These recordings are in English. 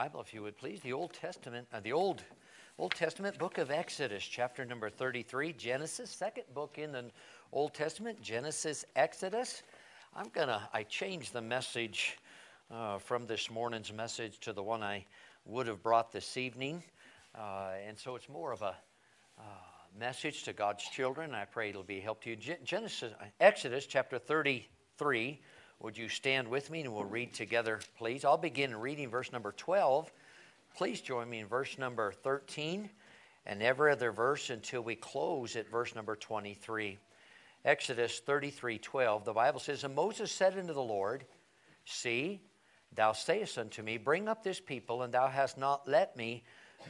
Bible, if you would please, the Old Testament, uh, the Old Old Testament book of Exodus, chapter number 33, Genesis, second book in the Old Testament, Genesis, Exodus. I'm gonna I changed the message uh, from this morning's message to the one I would have brought this evening, uh, and so it's more of a uh, message to God's children. I pray it'll be a help to you. Genesis, Exodus, chapter 33. Would you stand with me and we'll read together, please? I'll begin reading verse number 12. Please join me in verse number 13 and every other verse until we close at verse number 23. Exodus 33 12. The Bible says, And Moses said unto the Lord, See, thou sayest unto me, Bring up this people, and thou hast not let me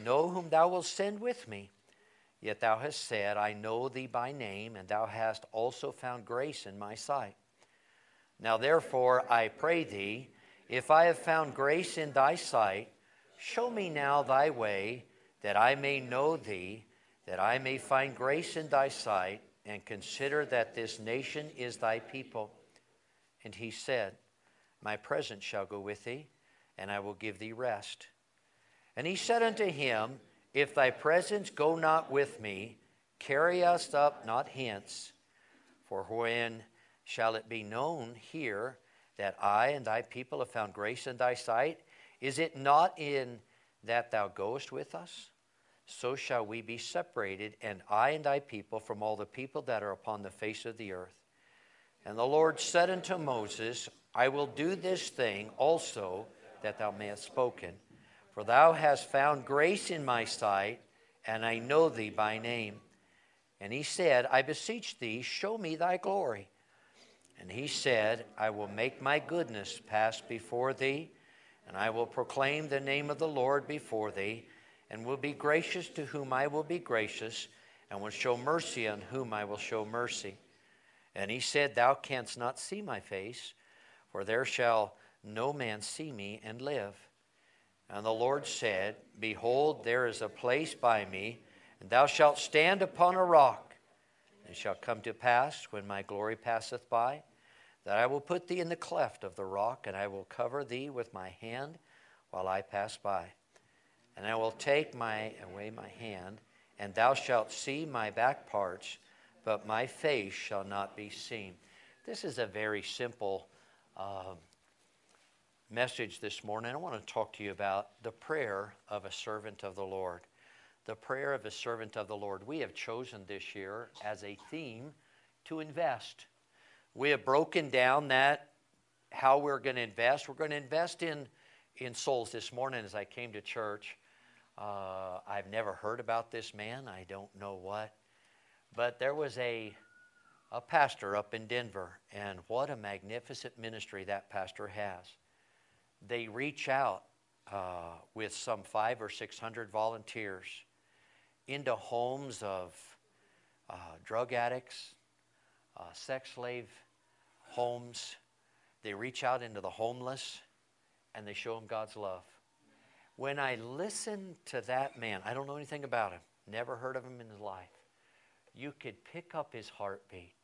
know whom thou wilt send with me. Yet thou hast said, I know thee by name, and thou hast also found grace in my sight. Now therefore, I pray thee, if I have found grace in thy sight, show me now thy way, that I may know thee, that I may find grace in thy sight, and consider that this nation is thy people. And he said, My presence shall go with thee, and I will give thee rest. And he said unto him, If thy presence go not with me, carry us up not hence. For when shall it be known here that I and thy people have found grace in thy sight? Is it not in that thou goest with us? So shall we be separated, and I and thy people, from all the people that are upon the face of the earth. And the Lord said unto Moses, I will do this thing also that thou mayest spoken. For thou hast found grace in my sight, and I know thee by name. And he said, I beseech thee, show me thy glory. And he said, I will make my goodness pass before thee, and I will proclaim the name of the Lord before thee, and will be gracious to whom I will be gracious, and will show mercy on whom I will show mercy. And he said, Thou canst not see my face, for there shall no man see me and live. And the Lord said, Behold, there is a place by me, and thou shalt stand upon a rock. It shall come to pass, when my glory passeth by, that I will put thee in the cleft of the rock, and I will cover thee with my hand while I pass by. And I will take my away my hand, and thou shalt see my back parts, but my face shall not be seen. This is a very simple uh, message this morning. I want to talk to you about the prayer of a servant of the Lord. The prayer of a servant of the Lord. We have chosen this year as a theme to invest. We have broken down that how we're going to invest. We're going to invest in in souls this morning as I came to church. Uh, I've never heard about this man. I don't know what, but there was a a pastor up in Denver, and what a magnificent ministry that pastor has. They reach out uh, with some five or six hundred volunteers into homes of uh, drug addicts, uh, sex slave homes. They reach out into the homeless and they show them God's love. When I listen to that man, I don't know anything about him, never heard of him in his life. You could pick up his heartbeat.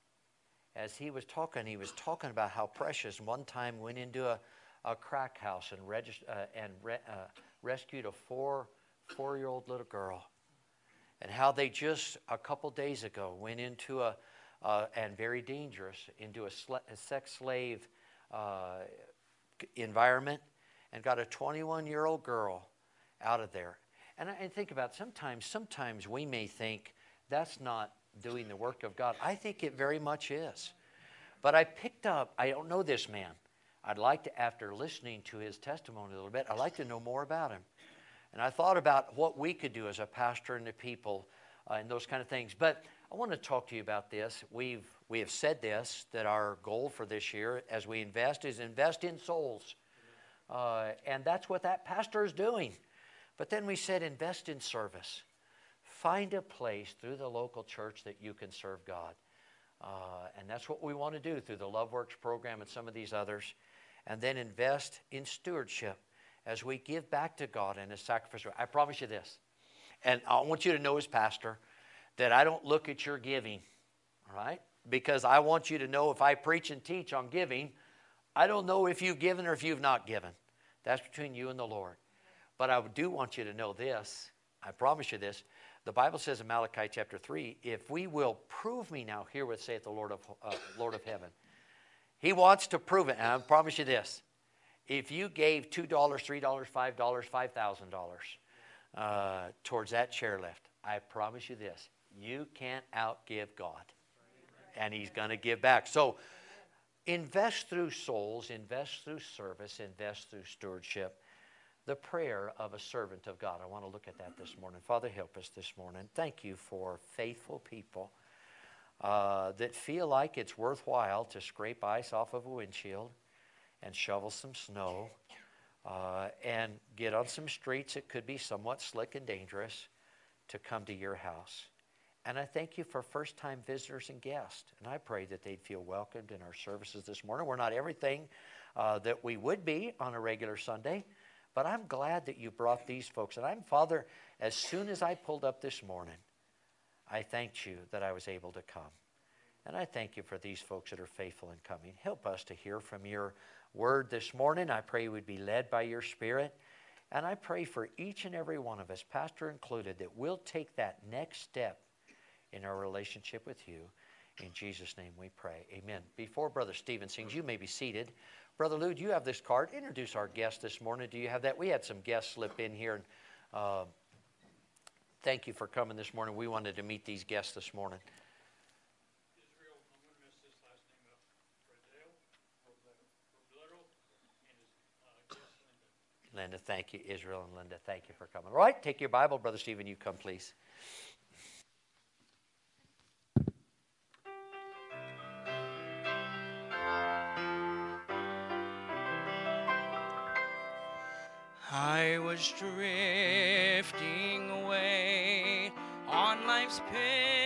As he was talking, he was talking about how precious. One time went into a, a crack house and, regist- uh, and re- uh, rescued a four, four-year-old little girl. And how they just a couple days ago went into a, uh, and very dangerous into a, sl- a sex slave uh, environment and got a 21 year old girl out of there. And, I, think about it, sometimes, sometimes we may think that's not doing the work of God. I think it very much is. But I picked up, I don't know this man. I'd like to, after listening to his testimony a little bit, I'd like to know more about him. And I thought about what we could do as a pastor and the people uh, and those kind of things. But I want to talk to you about this. We've we have said this that our goal for this year, as we invest, is invest in souls, uh, and that's what that pastor is doing. But then we said invest in service. Find a place through the local church that you can serve God, uh, and that's what we want to do through the Love Works program and some of these others. And then invest in stewardship as we give back to God in a sacrificial. I promise you this, and I want you to know as pastor that I don't look at your giving, all right? Because I want you to know if I preach and teach on giving, I don't know if you've given or if you've not given. That's between you and the Lord. But I do want you to know this. I promise you this. The Bible says in Malachi chapter 3 if we will prove me now, hear what saith the Lord of, uh, Lord of heaven. He wants to prove it. And I promise you this if you gave $2, $3, $5, $5,000 uh, towards that chairlift, I promise you this you can't outgive God. And He's going to give back. So invest through souls, invest through service, invest through stewardship. The prayer of a servant of God. I want to look at that this morning. Father, help us this morning. Thank you for faithful people uh, that feel like it's worthwhile to scrape ice off of a windshield and shovel some snow uh, and get on some streets that could be somewhat slick and dangerous to come to your house. And I thank you for first time visitors and guests. And I pray that they'd feel welcomed in our services this morning. We're not everything uh, that we would be on a regular Sunday, but I'm glad that you brought these folks. And I'm, Father, as soon as I pulled up this morning, I thanked you that I was able to come. And I thank you for these folks that are faithful in coming. Help us to hear from your word this morning. I pray we'd be led by your Spirit. And I pray for each and every one of us, Pastor included, that we'll take that next step in our relationship with you. In Jesus' name we pray. Amen. Before Brother Stephen sings, you may be seated. Brother Lou, do you have this card? Introduce our guest this morning. Do you have that? We had some guests slip in here. And, uh, thank you for coming this morning. We wanted to meet these guests this morning. Linda, thank you. Israel and Linda, thank you for coming. All right, take your Bible. Brother Stephen, you come, please. I was drifting away on life's pitiless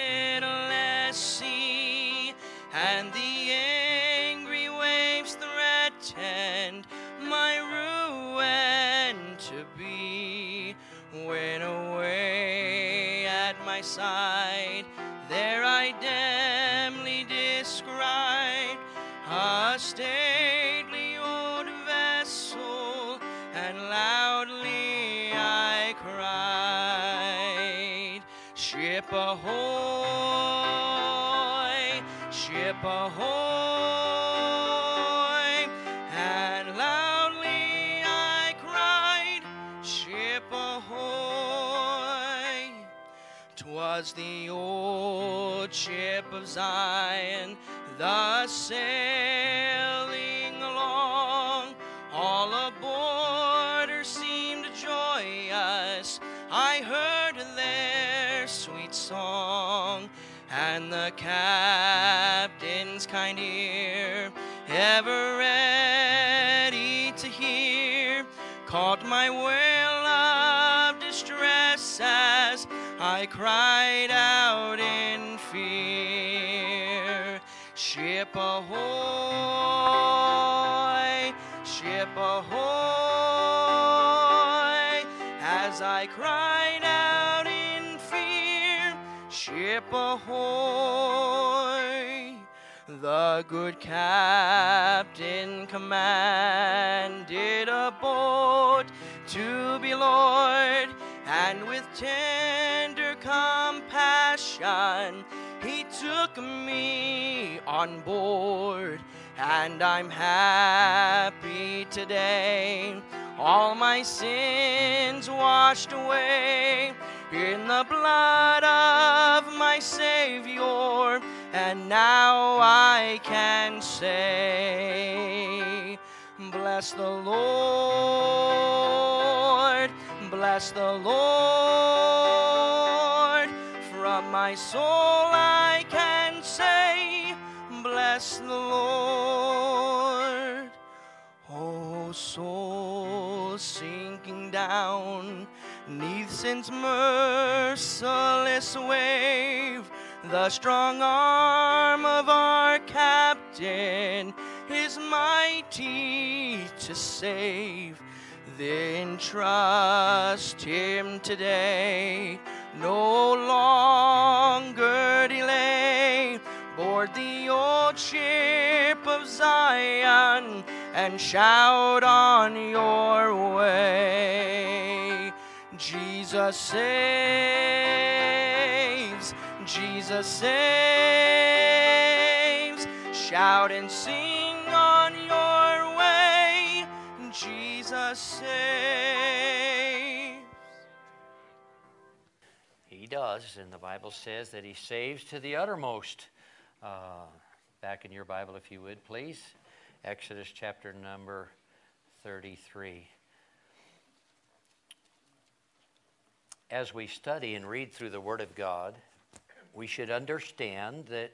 ahoy, and loudly I cried, Ship ahoy. 'Twas the old ship of Zion, thus sailing along. All aboard her seemed joyous. I heard their sweet song, and the captain's kind ear, ever ready to hear, caught my wail of distress as I cried out in fear. Ship ahoy, ship ahoy, as I cried out in fear. Ship ahoy. The good captain commanded a boat to be lowered, and with tender compassion he took me on board. And I'm happy today, all my sins washed away in the blood of my Savior, and now I can say, Bless the Lord, bless the Lord. From my soul I can say, Bless the Lord. Oh, soul sinking down neath sin's merciless wave, the strong arm of our captain is mighty to save. Then trust him today, no longer delay. Board the old ship of Zion and shout on your way. Jesus saves. Jesus saves. Shout and sing on your way. Jesus saves. He does, and the Bible says that He saves to the uttermost. Uh, back in your Bible, if you would, please. Exodus chapter number 33. As we study and read through the Word of God, we should understand that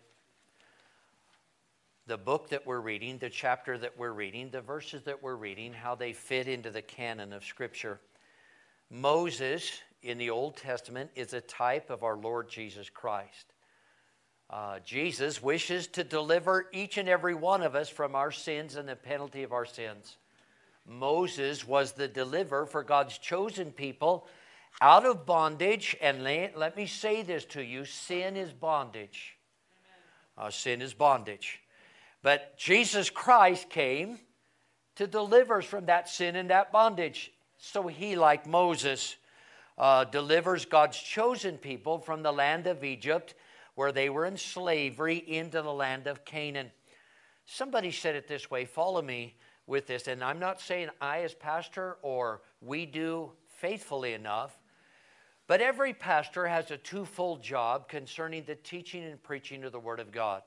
the book that we're reading, the chapter that we're reading, the verses that we're reading, how they fit into the canon of Scripture. Moses in the Old Testament is a type of our Lord Jesus Christ. Uh, Jesus wishes to deliver each and every one of us from our sins and the penalty of our sins. Moses was the deliverer for God's chosen people out of bondage. And let me say this to you sin is bondage. Uh, sin is bondage. But Jesus Christ came to deliver us from that sin and that bondage. So he, like Moses, uh, delivers God's chosen people from the land of Egypt where they were in slavery into the land of Canaan. Somebody said it this way follow me with this, and I'm not saying I, as pastor, or we do faithfully enough, but every pastor has a twofold job concerning the teaching and preaching of the Word of God.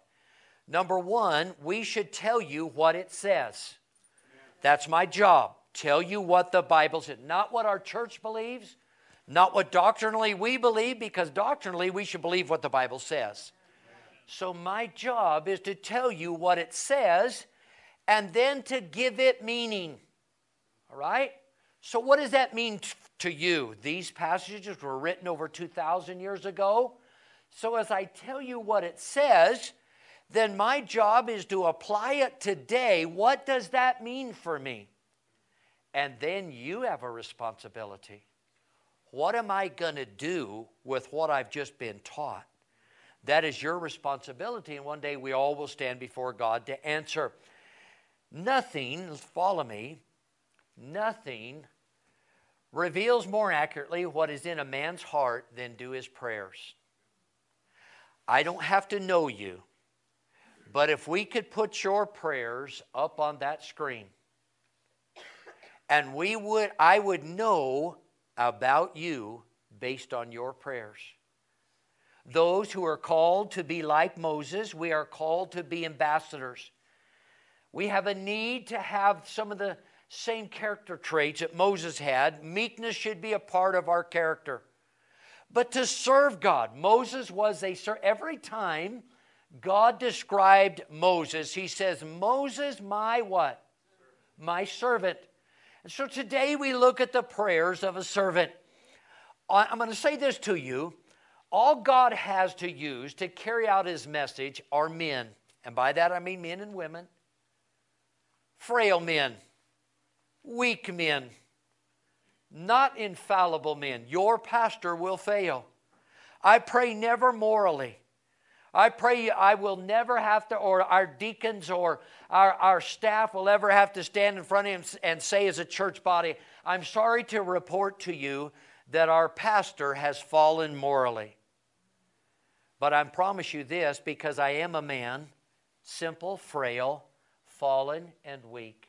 Number one, we should tell you what it says. That's my job. Tell you what the Bible says, not what our church believes, not what doctrinally we believe, because doctrinally we should believe what the Bible says. So, my job is to tell you what it says and then to give it meaning. All right? So, what does that mean to you? These passages were written over 2,000 years ago. So, as I tell you what it says, then my job is to apply it today. What does that mean for me? And then you have a responsibility. What am I going to do with what I've just been taught? That is your responsibility, and one day we all will stand before God to answer. Nothing, follow me, nothing reveals more accurately what is in a man's heart than do his prayers. I don't have to know you, but if we could put your prayers up on that screen, and we would, I would know about you based on your prayers. Those who are called to be like Moses, we are called to be ambassadors. We have a need to have some of the same character traits that Moses had. Meekness should be a part of our character. But to serve God, Moses was a servant. every time God described Moses, he says, "Moses, my what? My servant." And so today we look at the prayers of a servant. I'm going to say this to you. All God has to use to carry out his message are men. And by that I mean men and women, frail men, weak men, not infallible men. Your pastor will fail. I pray never morally. I pray I will never have to, or our deacons or our, our staff will ever have to stand in front of him and say, as a church body, I'm sorry to report to you that our pastor has fallen morally. But I promise you this because I am a man, simple, frail, fallen, and weak.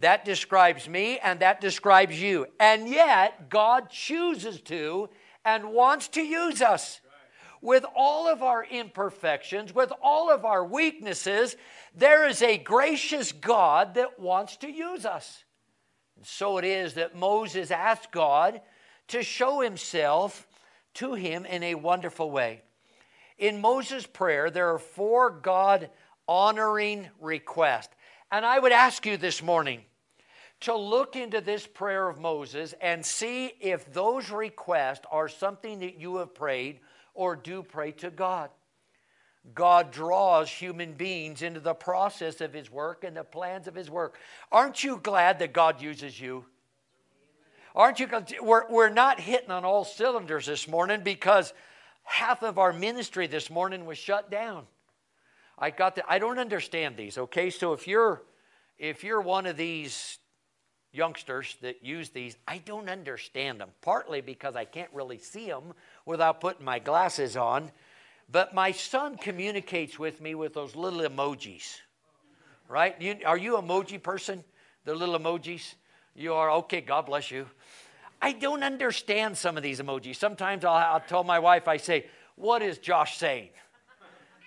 That describes me and that describes you. And yet, God chooses to and wants to use us with all of our imperfections, with all of our weaknesses, there is a gracious God that wants to use us. And so it is that Moses asked God to show himself to him in a wonderful way. In Moses' prayer, there are four God honoring requests. And I would ask you this morning to look into this prayer of Moses and see if those requests are something that you have prayed or do pray to God. God draws human beings into the process of His work and the plans of His work. Aren't you glad that God uses you? Aren't you? We're, we're not hitting on all cylinders this morning because half of our ministry this morning was shut down. I got the, I don't understand these. Okay, so if you're if you're one of these youngsters that use these, I don't understand them, partly because I can't really see them without putting my glasses on. But my son communicates with me with those little emojis, right? You, are you emoji person? The little emojis? You are? Okay, God bless you. I don't understand some of these emojis. Sometimes I'll, I'll tell my wife, I say, What is Josh saying?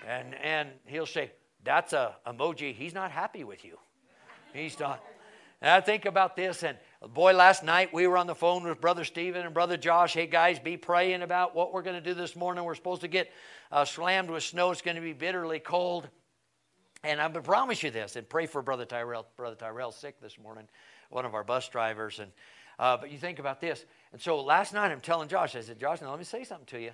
And, and he'll say, That's a emoji. He's not happy with you. He's not. And I think about this, and boy, last night we were on the phone with Brother Stephen and Brother Josh. Hey, guys, be praying about what we're going to do this morning. We're supposed to get uh, slammed with snow. It's going to be bitterly cold. And I'm going to promise you this, and pray for Brother Tyrell. Brother Tyrell's sick this morning, one of our bus drivers. And uh, but you think about this. And so last night I'm telling Josh, I said, Josh, now let me say something to you.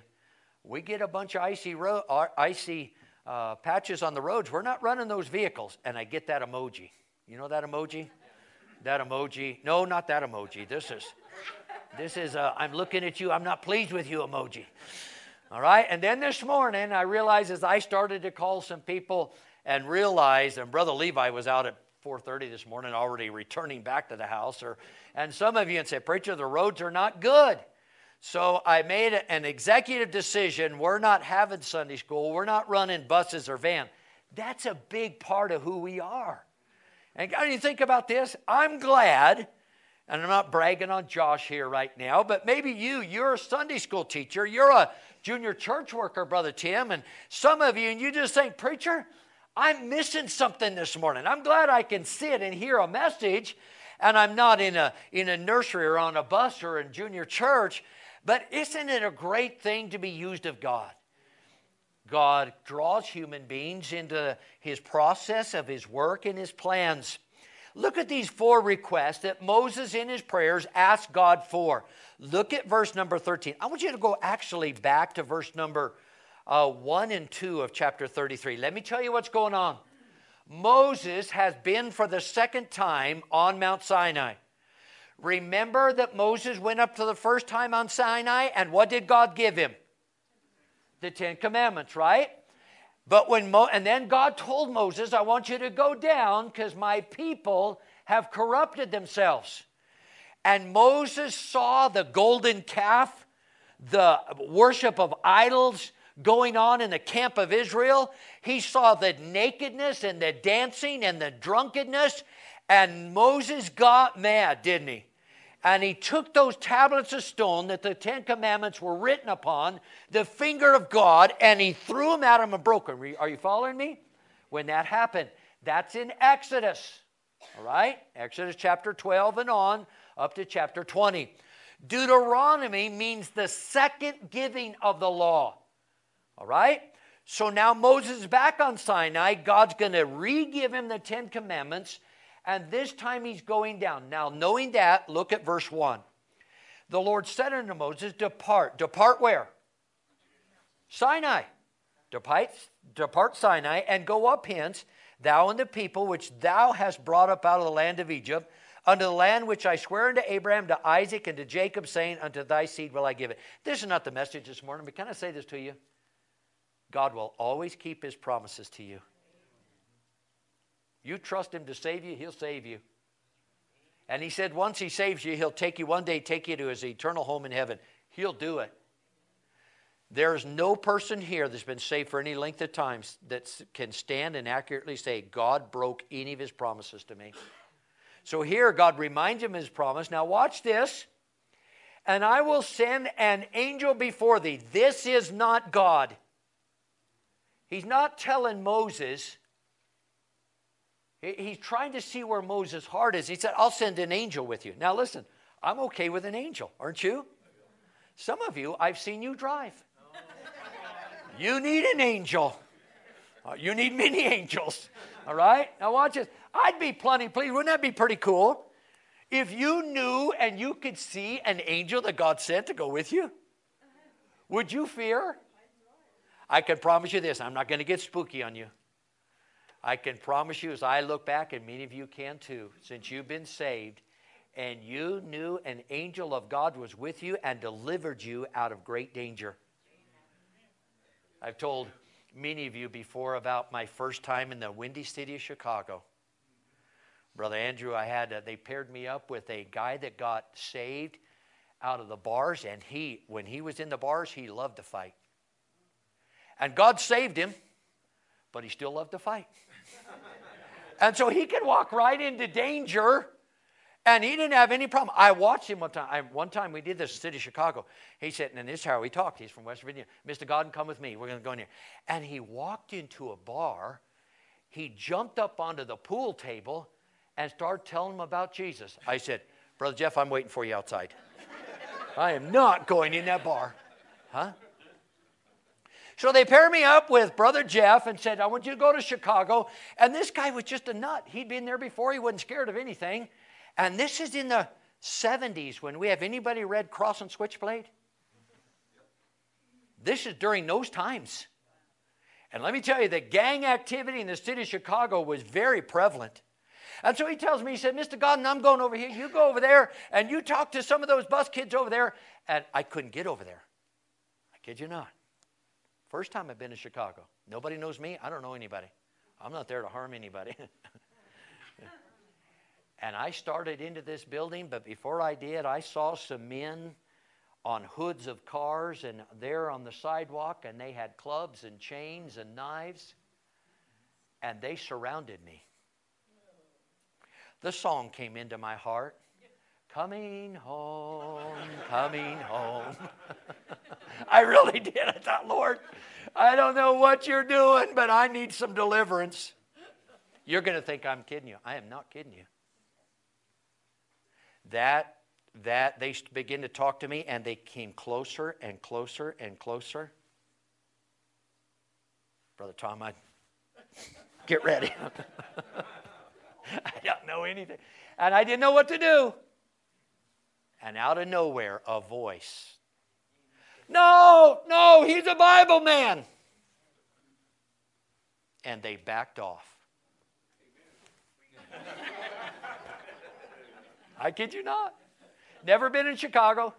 We get a bunch of icy, ro- icy uh, patches on the roads. We're not running those vehicles. And I get that emoji. You know that emoji? That emoji. No, not that emoji. This is, this is, I'm looking at you. I'm not pleased with you emoji. All right. And then this morning, I realized as I started to call some people and realized, and Brother Levi was out at 4:30 this morning, already returning back to the house. Or, and some of you and say, "Preacher, the roads are not good." So I made an executive decision. We're not having Sunday school. We're not running buses or van. That's a big part of who we are. And God, you think about this? I'm glad, and I'm not bragging on Josh here right now, but maybe you, you're a Sunday school teacher, you're a junior church worker, Brother Tim, and some of you, and you just think, Preacher, I'm missing something this morning. I'm glad I can sit and hear a message, and I'm not in a, in a nursery or on a bus or in junior church. But isn't it a great thing to be used of God? God draws human beings into his process of his work and his plans. Look at these four requests that Moses in his prayers asked God for. Look at verse number 13. I want you to go actually back to verse number uh, 1 and 2 of chapter 33. Let me tell you what's going on. Moses has been for the second time on Mount Sinai. Remember that Moses went up to the first time on Sinai, and what did God give him? The Ten Commandments, right? But when Mo- and then God told Moses, I want you to go down because my people have corrupted themselves. And Moses saw the golden calf, the worship of idols, going on in the camp of Israel. He saw the nakedness and the dancing and the drunkenness. And Moses got mad, didn't he? And he took those tablets of stone that the Ten Commandments were written upon, the finger of God, and he threw them at him and broke them. Are you following me? When that happened, that's in Exodus. All right? Exodus chapter 12 and on up to chapter 20. Deuteronomy means the second giving of the law. All right? So now Moses is back on Sinai. God's going to re give him the Ten Commandments, and this time he's going down. Now, knowing that, look at verse 1. The Lord said unto Moses, Depart. Depart where? Sinai. Depart, depart Sinai and go up hence, thou and the people which thou hast brought up out of the land of Egypt, unto the land which I swear unto Abraham, to Isaac, and to Jacob, saying, Unto thy seed will I give it. This is not the message this morning, but can I say this to you? God will always keep his promises to you. You trust him to save you, he'll save you. And he said, once he saves you, he'll take you one day, take you to his eternal home in heaven. He'll do it. There's no person here that's been saved for any length of time that can stand and accurately say, God broke any of his promises to me. So here, God reminds him of his promise. Now, watch this. And I will send an angel before thee. This is not God. He's not telling Moses, he's trying to see where Moses' heart is. He said, I'll send an angel with you. Now, listen, I'm okay with an angel, aren't you? Some of you, I've seen you drive. You need an angel. Uh, you need many angels. All right? Now, watch this. I'd be plenty pleased. Wouldn't that be pretty cool? If you knew and you could see an angel that God sent to go with you, would you fear? I can promise you this I'm not going to get spooky on you. I can promise you, as I look back, and many of you can too, since you've been saved, and you knew an angel of God was with you and delivered you out of great danger. I've told many of you before about my first time in the windy city of Chicago. Brother Andrew, I had, uh, they paired me up with a guy that got saved out of the bars, and he, when he was in the bars, he loved to fight. And God saved him, but he still loved to fight. and so he could walk right into danger, and he didn't have any problem. I watched him one time. I, one time we did this in the city of Chicago. He said, and this is how we talked. He's from West Virginia. Mr. Godden, come with me. We're going to go in here. And he walked into a bar. He jumped up onto the pool table and started telling them about Jesus. I said, Brother Jeff, I'm waiting for you outside. I am not going in that bar. Huh? So they paired me up with Brother Jeff and said, I want you to go to Chicago. And this guy was just a nut. He'd been there before, he wasn't scared of anything. And this is in the 70s when we have anybody read Cross and Switchblade? This is during those times. And let me tell you, the gang activity in the city of Chicago was very prevalent. And so he tells me, he said, Mr. Godden, I'm going over here. You go over there and you talk to some of those bus kids over there. And I couldn't get over there. I kid you not. First time I've been to Chicago. Nobody knows me. I don't know anybody. I'm not there to harm anybody. and I started into this building, but before I did, I saw some men on hoods of cars and there on the sidewalk, and they had clubs and chains and knives, and they surrounded me. The song came into my heart Coming home, coming home. I really did. I thought, Lord, I don't know what you're doing, but I need some deliverance. You're going to think I'm kidding you. I am not kidding you. That that they begin to talk to me and they came closer and closer and closer. Brother Tom, I get ready. I don't know anything. And I didn't know what to do. And out of nowhere, a voice. No, no, he's a Bible man. And they backed off. I kid you not. Never been in Chicago.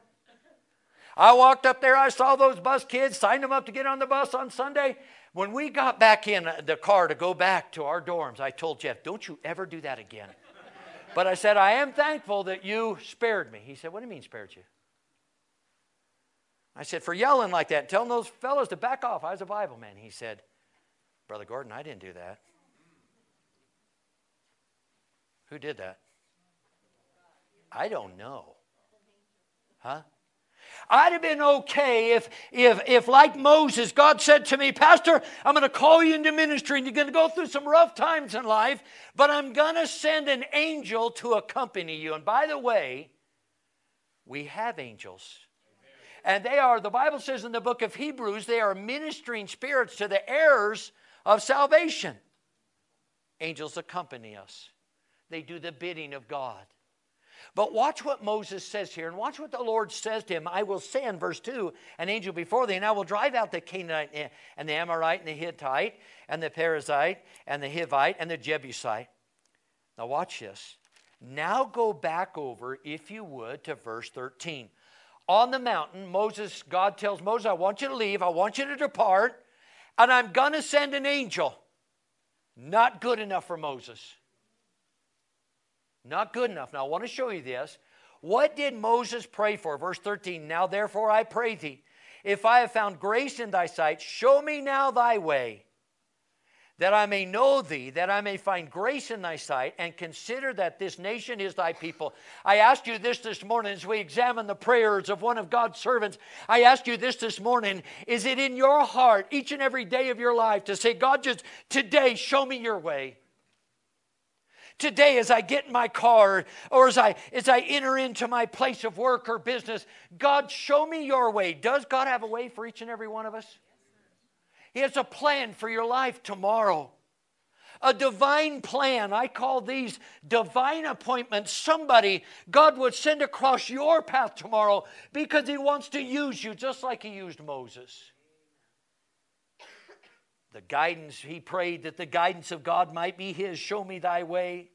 I walked up there, I saw those bus kids, signed them up to get on the bus on Sunday. When we got back in the car to go back to our dorms, I told Jeff, Don't you ever do that again. But I said, I am thankful that you spared me. He said, What do you mean, spared you? I said, For yelling like that, telling those fellows to back off. I was a Bible man. He said, Brother Gordon, I didn't do that. Who did that? I don't know. Huh? I'd have been okay if, if, if, like Moses, God said to me, Pastor, I'm going to call you into ministry and you're going to go through some rough times in life, but I'm going to send an angel to accompany you. And by the way, we have angels. And they are, the Bible says in the book of Hebrews, they are ministering spirits to the heirs of salvation. Angels accompany us, they do the bidding of God. But watch what Moses says here, and watch what the Lord says to him. I will send, verse 2, an angel before thee, and I will drive out the Canaanite eh, and the Amorite and the Hittite and the Perizzite and the Hivite and the Jebusite. Now watch this. Now go back over, if you would, to verse 13. On the mountain, Moses, God tells Moses, I want you to leave, I want you to depart, and I'm going to send an angel. Not good enough for Moses. Not good enough. Now, I want to show you this. What did Moses pray for? Verse 13 Now, therefore, I pray thee, if I have found grace in thy sight, show me now thy way, that I may know thee, that I may find grace in thy sight, and consider that this nation is thy people. I ask you this this morning as we examine the prayers of one of God's servants. I ask you this this morning is it in your heart each and every day of your life to say, God, just today, show me your way? Today as I get in my car or as I as I enter into my place of work or business, God, show me your way. Does God have a way for each and every one of us? He has a plan for your life tomorrow. A divine plan. I call these divine appointments. Somebody God would send across your path tomorrow because He wants to use you just like He used Moses the guidance, he prayed that the guidance of God might be his. Show me thy way.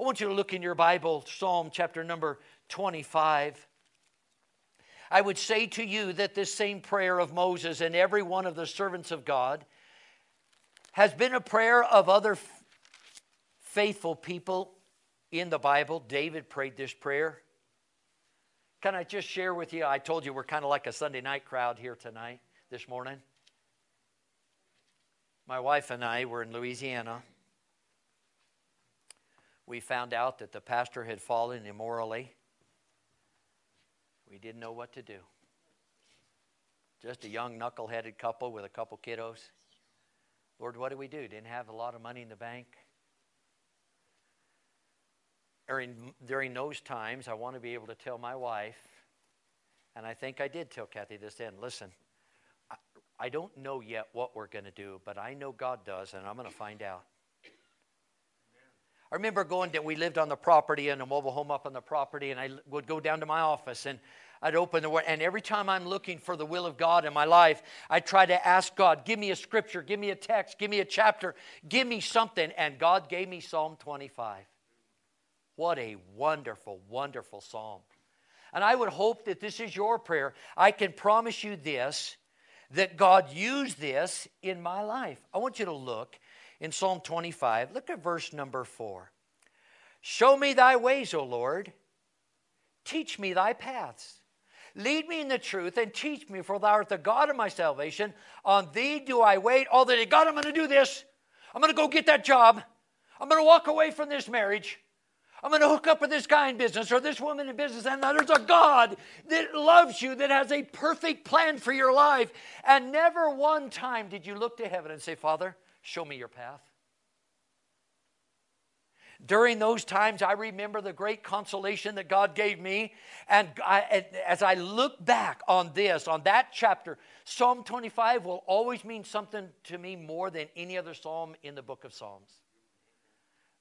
I want you to look in your Bible, Psalm chapter number 25. I would say to you that this same prayer of Moses and every one of the servants of God has been a prayer of other f- faithful people in the Bible, David prayed this prayer. Can I just share with you? I told you we're kind of like a Sunday night crowd here tonight, this morning. My wife and I were in Louisiana. We found out that the pastor had fallen immorally. We didn't know what to do. Just a young knuckle-headed couple with a couple kiddos. Lord, what do we do? Didn't have a lot of money in the bank. During, during those times, I want to be able to tell my wife, and I think I did tell Kathy this then listen, I, don't know yet what we're going to do, but I know God does, and I'm going to find out. I remember going that we lived on the property in a mobile home up on the property, and I would go down to my office and I'd open the word. And every time I'm looking for the will of God in my life, I try to ask God, give me a scripture, give me a text, give me a chapter, give me something. And God gave me Psalm 25. What a wonderful, wonderful psalm. And I would hope that this is your prayer. I can promise you this that God used this in my life. I want you to look in Psalm 25. Look at verse number 4. Show me thy ways, O Lord. Teach me thy paths. Lead me in the truth and teach me, for thou art the God of my salvation. On thee do I wait all the day. God, I'm going to do this. I'm going to go get that job. I'm going to walk away from this marriage. I'm going to hook up with this guy in business or this woman in business. And there's a God that loves you, that has a perfect plan for your life. And never one time did you look to heaven and say, Father, show me your path. During those times, I remember the great consolation that God gave me. And I, as I look back on this, on that chapter, Psalm 25 will always mean something to me more than any other psalm in the book of Psalms.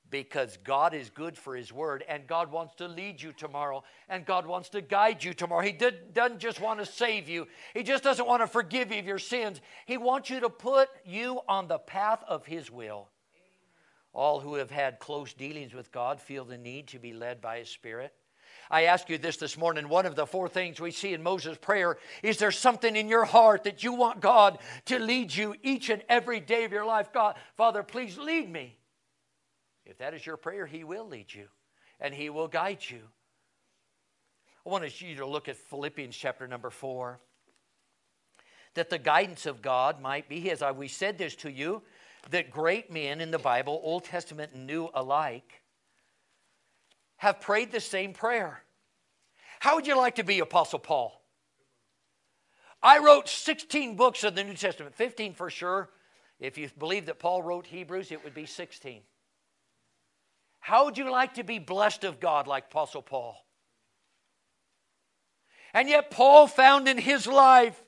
Because God is good for His word, and God wants to lead you tomorrow, and God wants to guide you tomorrow. He did, doesn't just want to save you, He just doesn't want to forgive you of your sins. He wants you to put you on the path of His will. All who have had close dealings with God feel the need to be led by His Spirit. I ask you this this morning. One of the four things we see in Moses' prayer is there something in your heart that you want God to lead you each and every day of your life? God, Father, please lead me. If that is your prayer, He will lead you and He will guide you. I want you to look at Philippians chapter number four. That the guidance of God might be, as we said this to you, that great men in the Bible, Old Testament and New alike, have prayed the same prayer. How would you like to be Apostle Paul? I wrote 16 books of the New Testament, 15 for sure. If you believe that Paul wrote Hebrews, it would be 16. How would you like to be blessed of God like Apostle Paul? And yet, Paul found in his life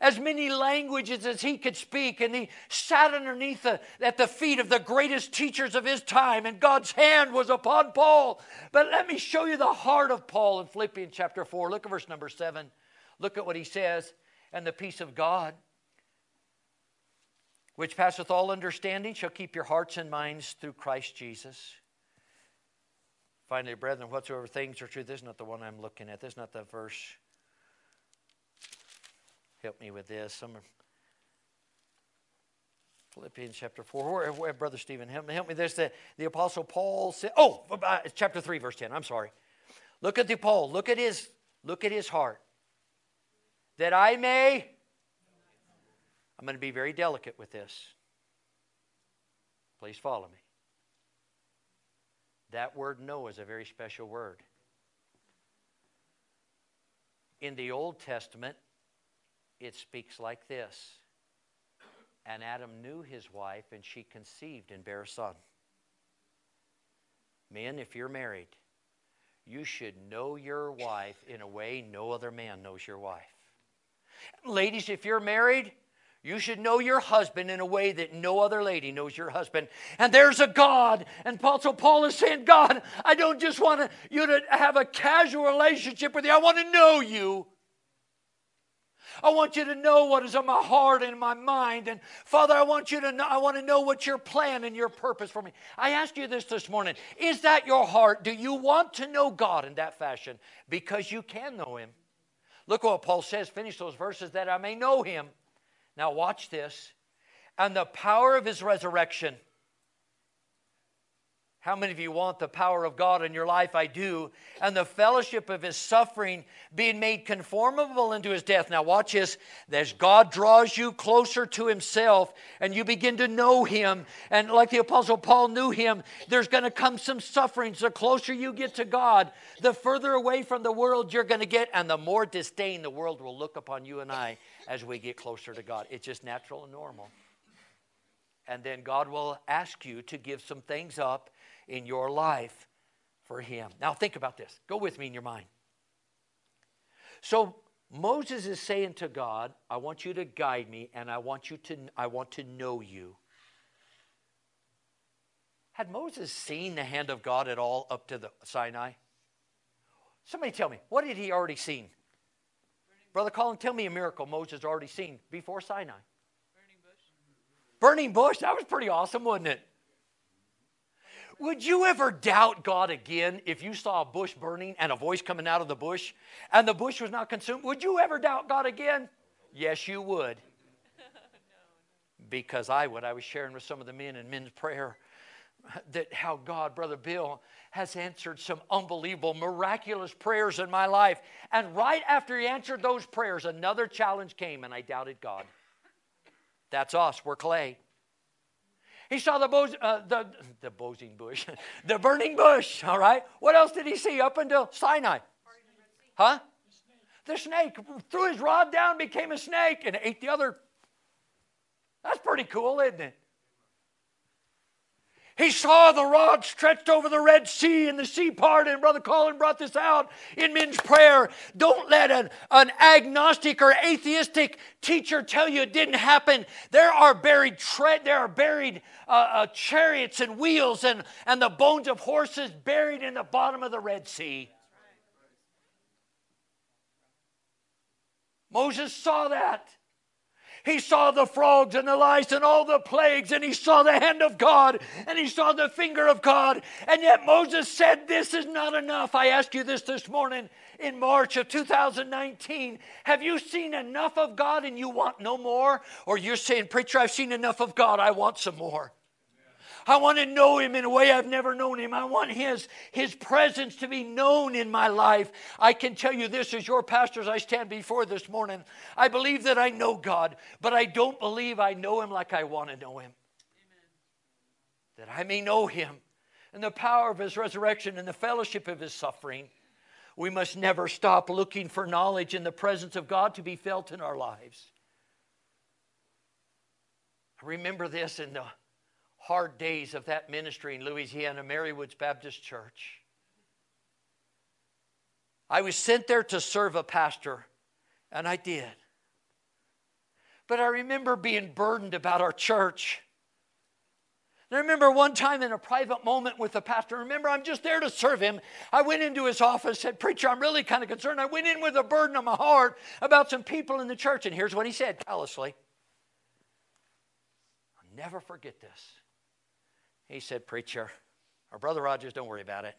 as many languages as he could speak, and he sat underneath the, at the feet of the greatest teachers of his time, and God's hand was upon Paul. But let me show you the heart of Paul in Philippians chapter 4. Look at verse number 7. Look at what he says, and the peace of God, which passeth all understanding, shall keep your hearts and minds through Christ Jesus. Finally, brethren, whatsoever things are true, this is not the one I'm looking at. This is not the verse help me with this. Some Philippians chapter 4. Where, Brother Stephen, help me, help me. There's the, the Apostle Paul said, oh, uh, chapter 3, verse 10. I'm sorry. Look at the Paul. Look at his, look at his heart. That I may, I'm going to be very delicate with this. Please follow me. That word know is a very special word. In the Old Testament, it speaks like this And Adam knew his wife, and she conceived and bare a son. Men, if you're married, you should know your wife in a way no other man knows your wife. Ladies, if you're married, you should know your husband in a way that no other lady knows your husband. And there's a God. And Paul, so Paul is saying, God, I don't just want you to have a casual relationship with you, I want to know you. I want you to know what is on my heart and my mind. And Father, I want you to know, I want to know what your plan and your purpose for me. I ask you this this morning. Is that your heart? Do you want to know God in that fashion? Because you can know him. Look what Paul says. Finish those verses that I may know him. Now watch this. And the power of his resurrection How many of you want the power of God in your life? I do. And the fellowship of his suffering, being made conformable into his death. Now, watch this. As God draws you closer to himself and you begin to know him, and like the Apostle Paul knew him, there's going to come some sufferings. The closer you get to God, the further away from the world you're going to get, and the more disdain the world will look upon you and I as we get closer to God. It's just natural and normal. And then God will ask you to give some things up in your life for Him. Now, think about this. Go with me in your mind. So, Moses is saying to God, I want you to guide me and I want you to I want to know you. Had Moses seen the hand of God at all up to the Sinai? Somebody tell me, what had he already seen? Brother Colin, tell me a miracle Moses already seen before Sinai. Burning bush. Burning bush, that was pretty awesome, wasn't it? Would you ever doubt God again if you saw a bush burning and a voice coming out of the bush and the bush was not consumed? Would you ever doubt God again? Yes, you would. Because I would. I was sharing with some of the men in men's prayer that how God, Brother Bill, has answered some unbelievable, miraculous prayers in my life. And right after he answered those prayers, another challenge came and I doubted God. That's us, we're clay. He saw the, bo- uh, the, the bozing bush, the burning bush, all right? What else did he see up until Sinai? Huh? The snake threw his rod down, became a snake, and ate the other. That's pretty cool, isn't it? He saw the rod stretched over the Red Sea and the sea parted. And Brother Colin brought this out in men's prayer. Don't let an, an agnostic or atheistic teacher tell you it didn't happen. There are buried tre- there are buried uh, uh, chariots and wheels and, and the bones of horses buried in the bottom of the Red Sea. Moses saw that. He saw the frogs and the lice and all the plagues, and he saw the hand of God and he saw the finger of God. And yet Moses said, This is not enough. I ask you this this morning in March of 2019. Have you seen enough of God and you want no more? Or you're saying, Preacher, I've seen enough of God, I want some more. I want to know him in a way I've never known him. I want his, his presence to be known in my life. I can tell you this as your pastor as I stand before this morning. I believe that I know God, but I don't believe I know him like I want to know him. Amen. That I may know him and the power of his resurrection and the fellowship of his suffering. We must never stop looking for knowledge in the presence of God to be felt in our lives. I Remember this in the hard days of that ministry in Louisiana, Mary Woods Baptist Church. I was sent there to serve a pastor, and I did. But I remember being burdened about our church. And I remember one time in a private moment with the pastor, remember, I'm just there to serve him. I went into his office, said, Preacher, I'm really kind of concerned. I went in with a burden on my heart about some people in the church. And here's what he said callously I'll never forget this. He said, Preacher, or Brother Rogers, don't worry about it.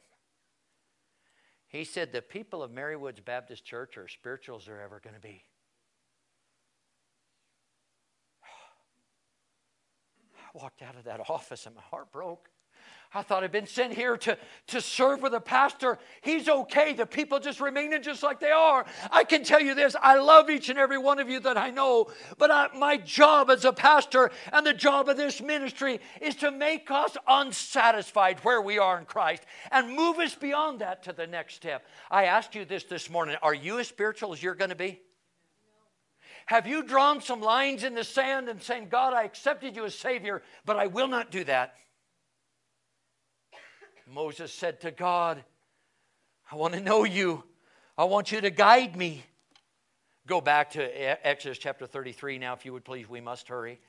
He said, The people of Mary Woods Baptist Church are spiritual as they're ever going to be. I walked out of that office and my heart broke. I thought I'd been sent here to, to serve with a pastor. He's okay. The people just remaining just like they are. I can tell you this I love each and every one of you that I know, but I, my job as a pastor and the job of this ministry is to make us unsatisfied where we are in Christ and move us beyond that to the next step. I asked you this this morning Are you as spiritual as you're going to be? Have you drawn some lines in the sand and saying, God, I accepted you as Savior, but I will not do that? Moses said to God, I want to know you. I want you to guide me. Go back to Exodus chapter 33 now, if you would please. We must hurry.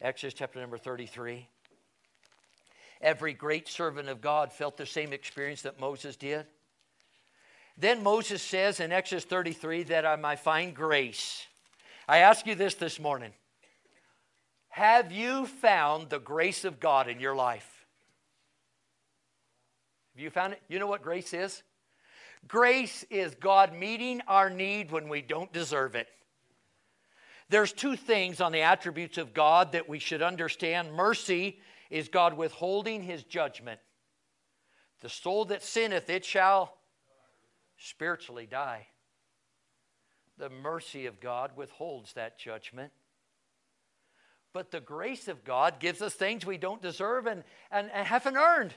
Exodus chapter number 33. Every great servant of God felt the same experience that Moses did. Then Moses says in Exodus 33 that I might find grace. I ask you this this morning Have you found the grace of God in your life? Have you found it? You know what grace is? Grace is God meeting our need when we don't deserve it. There's two things on the attributes of God that we should understand. Mercy is God withholding his judgment. The soul that sinneth, it shall spiritually die. The mercy of God withholds that judgment. But the grace of God gives us things we don't deserve and, and, and haven't earned.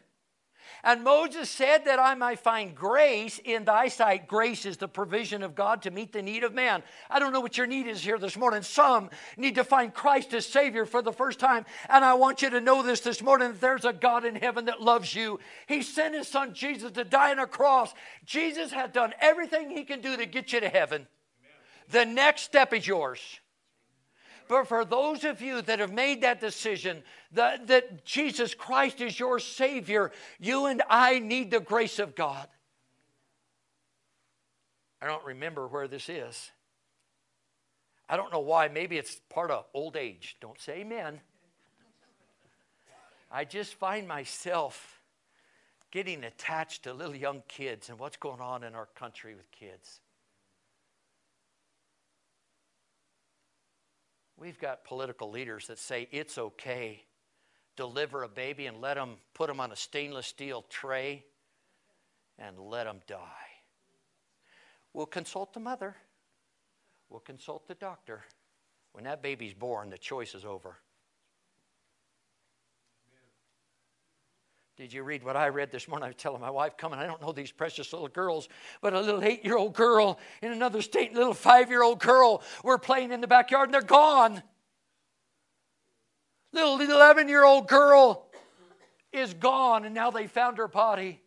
And Moses said that I might find grace in thy sight. Grace is the provision of God to meet the need of man. I don't know what your need is here this morning. Some need to find Christ as Savior for the first time. And I want you to know this this morning that there's a God in heaven that loves you. He sent His Son Jesus to die on a cross. Jesus has done everything He can do to get you to heaven. The next step is yours. But for those of you that have made that decision that, that Jesus Christ is your Savior, you and I need the grace of God. I don't remember where this is. I don't know why. Maybe it's part of old age. Don't say amen. I just find myself getting attached to little young kids and what's going on in our country with kids. We've got political leaders that say it's okay. Deliver a baby and let them put them on a stainless steel tray and let them die. We'll consult the mother. We'll consult the doctor. When that baby's born, the choice is over. Did you read what I read this morning? I was telling my wife, coming, I don't know these precious little girls, but a little eight year old girl in another state, a little five year old girl were playing in the backyard and they're gone. Little 11 year old girl is gone and now they found her body.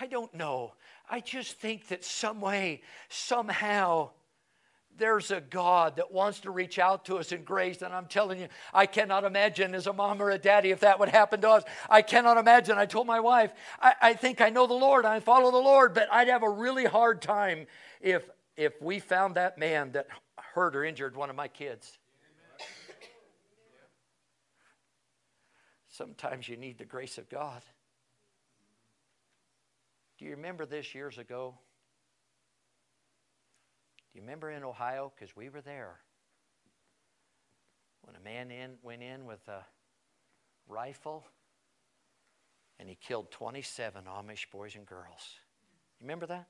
I don't know. I just think that some way, somehow, there's a God that wants to reach out to us in grace. And I'm telling you, I cannot imagine as a mom or a daddy if that would happen to us. I cannot imagine. I told my wife, I, I think I know the Lord, I follow the Lord, but I'd have a really hard time if if we found that man that hurt or injured one of my kids. Sometimes you need the grace of God. Do you remember this years ago? Do you remember in Ohio? Because we were there. When a man in, went in with a rifle and he killed 27 Amish boys and girls. You remember that?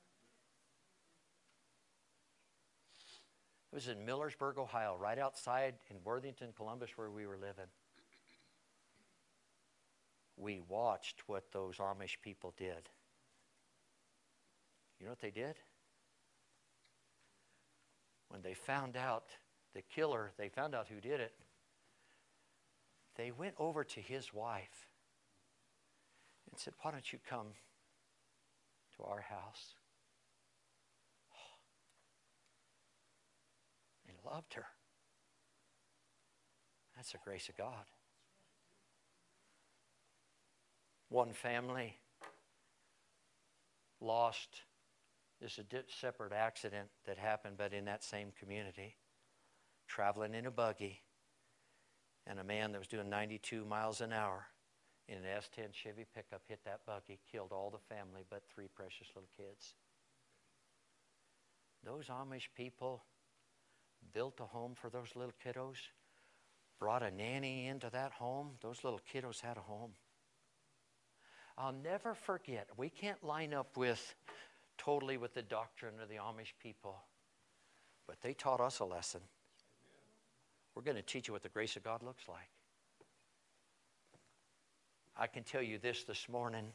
It was in Millersburg, Ohio, right outside in Worthington, Columbus, where we were living. We watched what those Amish people did. You know what they did? When they found out the killer, they found out who did it, they went over to his wife and said, Why don't you come to our house? And loved her. That's the grace of God. One family lost this is a separate accident that happened, but in that same community. Traveling in a buggy, and a man that was doing 92 miles an hour in an S10 Chevy pickup hit that buggy, killed all the family but three precious little kids. Those Amish people built a home for those little kiddos, brought a nanny into that home. Those little kiddos had a home. I'll never forget, we can't line up with totally with the doctrine of the Amish people, but they taught us a lesson. We're going to teach you what the grace of God looks like. I can tell you this this morning.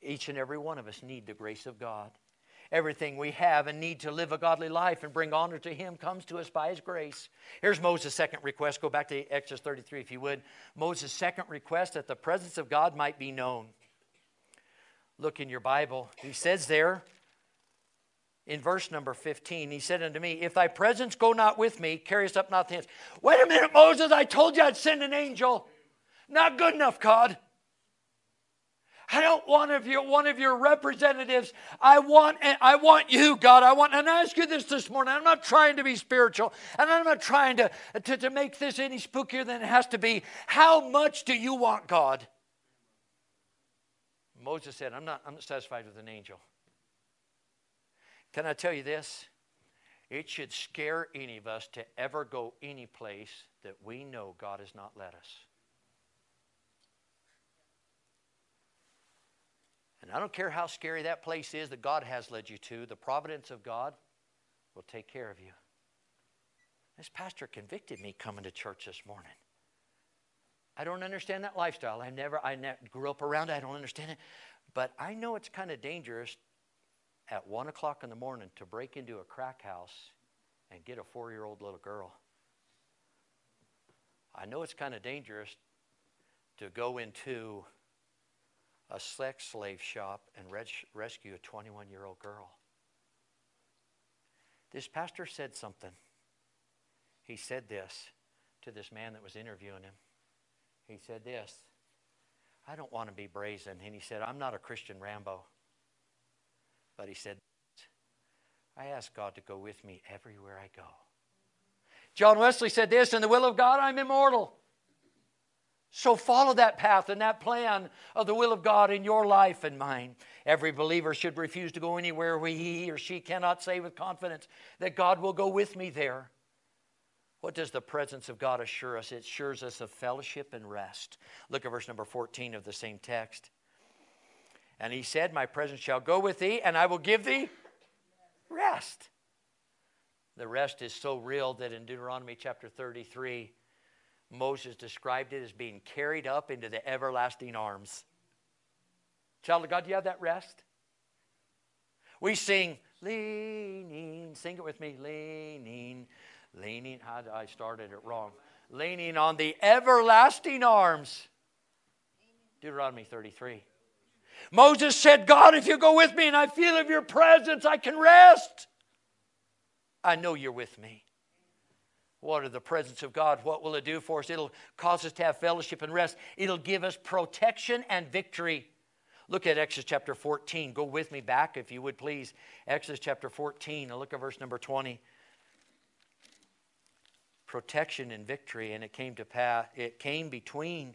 Each and every one of us need the grace of God. Everything we have and need to live a godly life and bring honor to Him comes to us by His grace. Here's Moses' second request. Go back to Exodus 33 if you would. Moses' second request that the presence of God might be known look in your Bible, he says there in verse number 15, he said unto me, If thy presence go not with me, carry us up not the hands. Wait a minute, Moses, I told you I'd send an angel. Not good enough, God. I don't want of your one of your representatives. I want I want you, God. I want and I ask you this this morning. I'm not trying to be spiritual, and I'm not trying to, to, to make this any spookier than it has to be. How much do you want, God? Moses said, I'm not, I'm not satisfied with an angel. Can I tell you this? It should scare any of us to ever go any place that we know God has not led us. And I don't care how scary that place is that God has led you to, the providence of God will take care of you. This pastor convicted me coming to church this morning. I don't understand that lifestyle. I never, I never grew up around it. I don't understand it. But I know it's kind of dangerous at one o'clock in the morning to break into a crack house and get a four year old little girl. I know it's kind of dangerous to go into a sex slave shop and res- rescue a 21 year old girl. This pastor said something. He said this to this man that was interviewing him. He said this I don't want to be brazen. And he said, I'm not a Christian Rambo. But he said, I ask God to go with me everywhere I go. John Wesley said this In the will of God, I'm immortal. So follow that path and that plan of the will of God in your life and mine. Every believer should refuse to go anywhere where he or she cannot say with confidence that God will go with me there. What does the presence of God assure us? It assures us of fellowship and rest. Look at verse number 14 of the same text. And he said, My presence shall go with thee, and I will give thee rest. The rest is so real that in Deuteronomy chapter 33, Moses described it as being carried up into the everlasting arms. Child of God, do you have that rest? We sing, leaning, sing it with me, leaning, leaning, how did I started it wrong? Leaning on the everlasting arms. Deuteronomy 33. Moses said, God, if you go with me and I feel of your presence, I can rest. I know you're with me. What are the presence of God? What will it do for us? It'll cause us to have fellowship and rest. It'll give us protection and victory. Look at Exodus chapter 14. Go with me back, if you would please. Exodus chapter 14, and look at verse number 20. Protection and victory, and it came to pass, it came between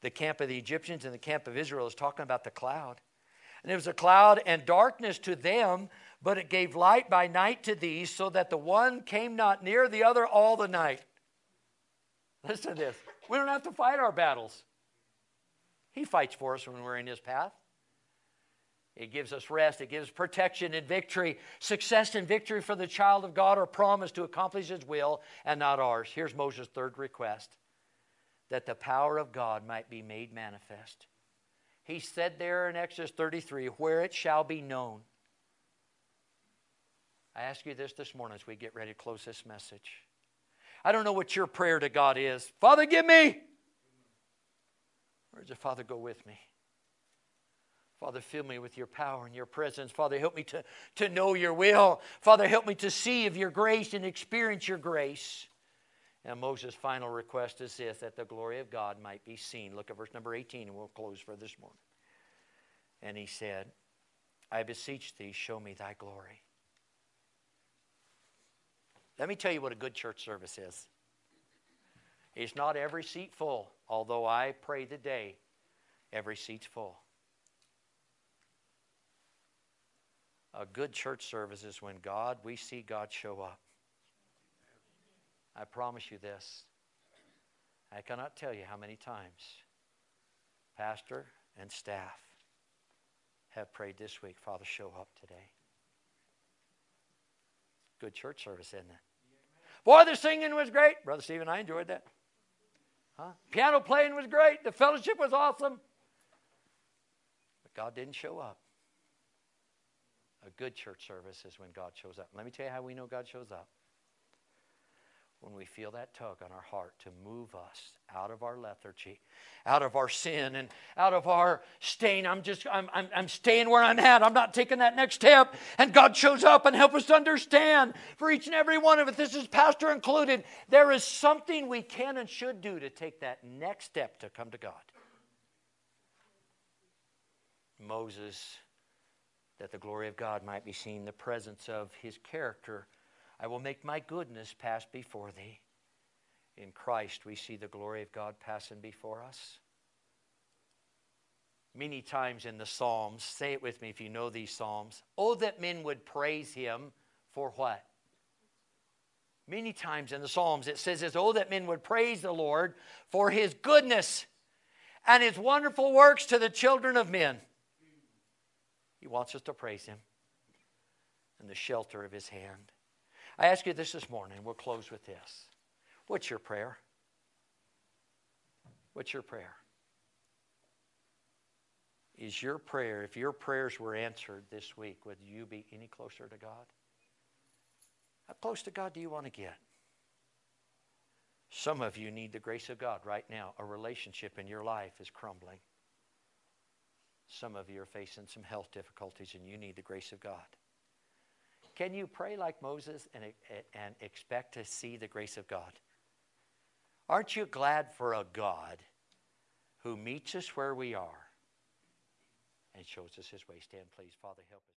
the camp of the Egyptians and the camp of Israel. Is talking about the cloud. And it was a cloud and darkness to them, but it gave light by night to these, so that the one came not near the other all the night. Listen to this. We don't have to fight our battles. He fights for us when we're in his path. It gives us rest. It gives protection and victory. Success and victory for the child of God are promised to accomplish his will and not ours. Here's Moses' third request that the power of God might be made manifest. He said there in Exodus 33, where it shall be known I ask you this this morning as we get ready to close this message. I don't know what your prayer to God is. Father, give me. Or does the Father go with me? Father, fill me with your power and your presence. Father, help me to, to know your will. Father, help me to see of your grace and experience your grace. And Moses' final request is this that the glory of God might be seen. Look at verse number 18, and we'll close for this morning. And he said, I beseech thee, show me thy glory. Let me tell you what a good church service is. It's not every seat full, although I pray today every seat's full. A good church service is when God, we see God show up. I promise you this. I cannot tell you how many times pastor and staff have prayed this week, Father, show up today. Good church service, isn't it? Boy, the singing was great. Brother Stephen, I enjoyed that. Huh? Piano playing was great. The fellowship was awesome. But God didn't show up. A good church service is when God shows up. Let me tell you how we know God shows up when we feel that tug on our heart to move us out of our lethargy, out of our sin, and out of our stain. I'm just, I'm, I'm, I'm staying where I'm at. I'm not taking that next step. And God shows up and help us understand for each and every one of us, this is pastor included, there is something we can and should do to take that next step to come to God. Moses, that the glory of God might be seen, the presence of his character I will make my goodness pass before thee. In Christ, we see the glory of God passing before us. Many times in the Psalms, say it with me if you know these Psalms. Oh, that men would praise him for what? Many times in the Psalms it says this, oh, that men would praise the Lord for his goodness and his wonderful works to the children of men. He wants us to praise Him in the shelter of His hand. I ask you this this morning. We'll close with this. What's your prayer? What's your prayer? Is your prayer, if your prayers were answered this week, would you be any closer to God? How close to God do you want to get? Some of you need the grace of God right now. A relationship in your life is crumbling. Some of you are facing some health difficulties and you need the grace of God. Can you pray like Moses and, and expect to see the grace of God? Aren't you glad for a God who meets us where we are and shows us his way? Stand, please. Father, help us.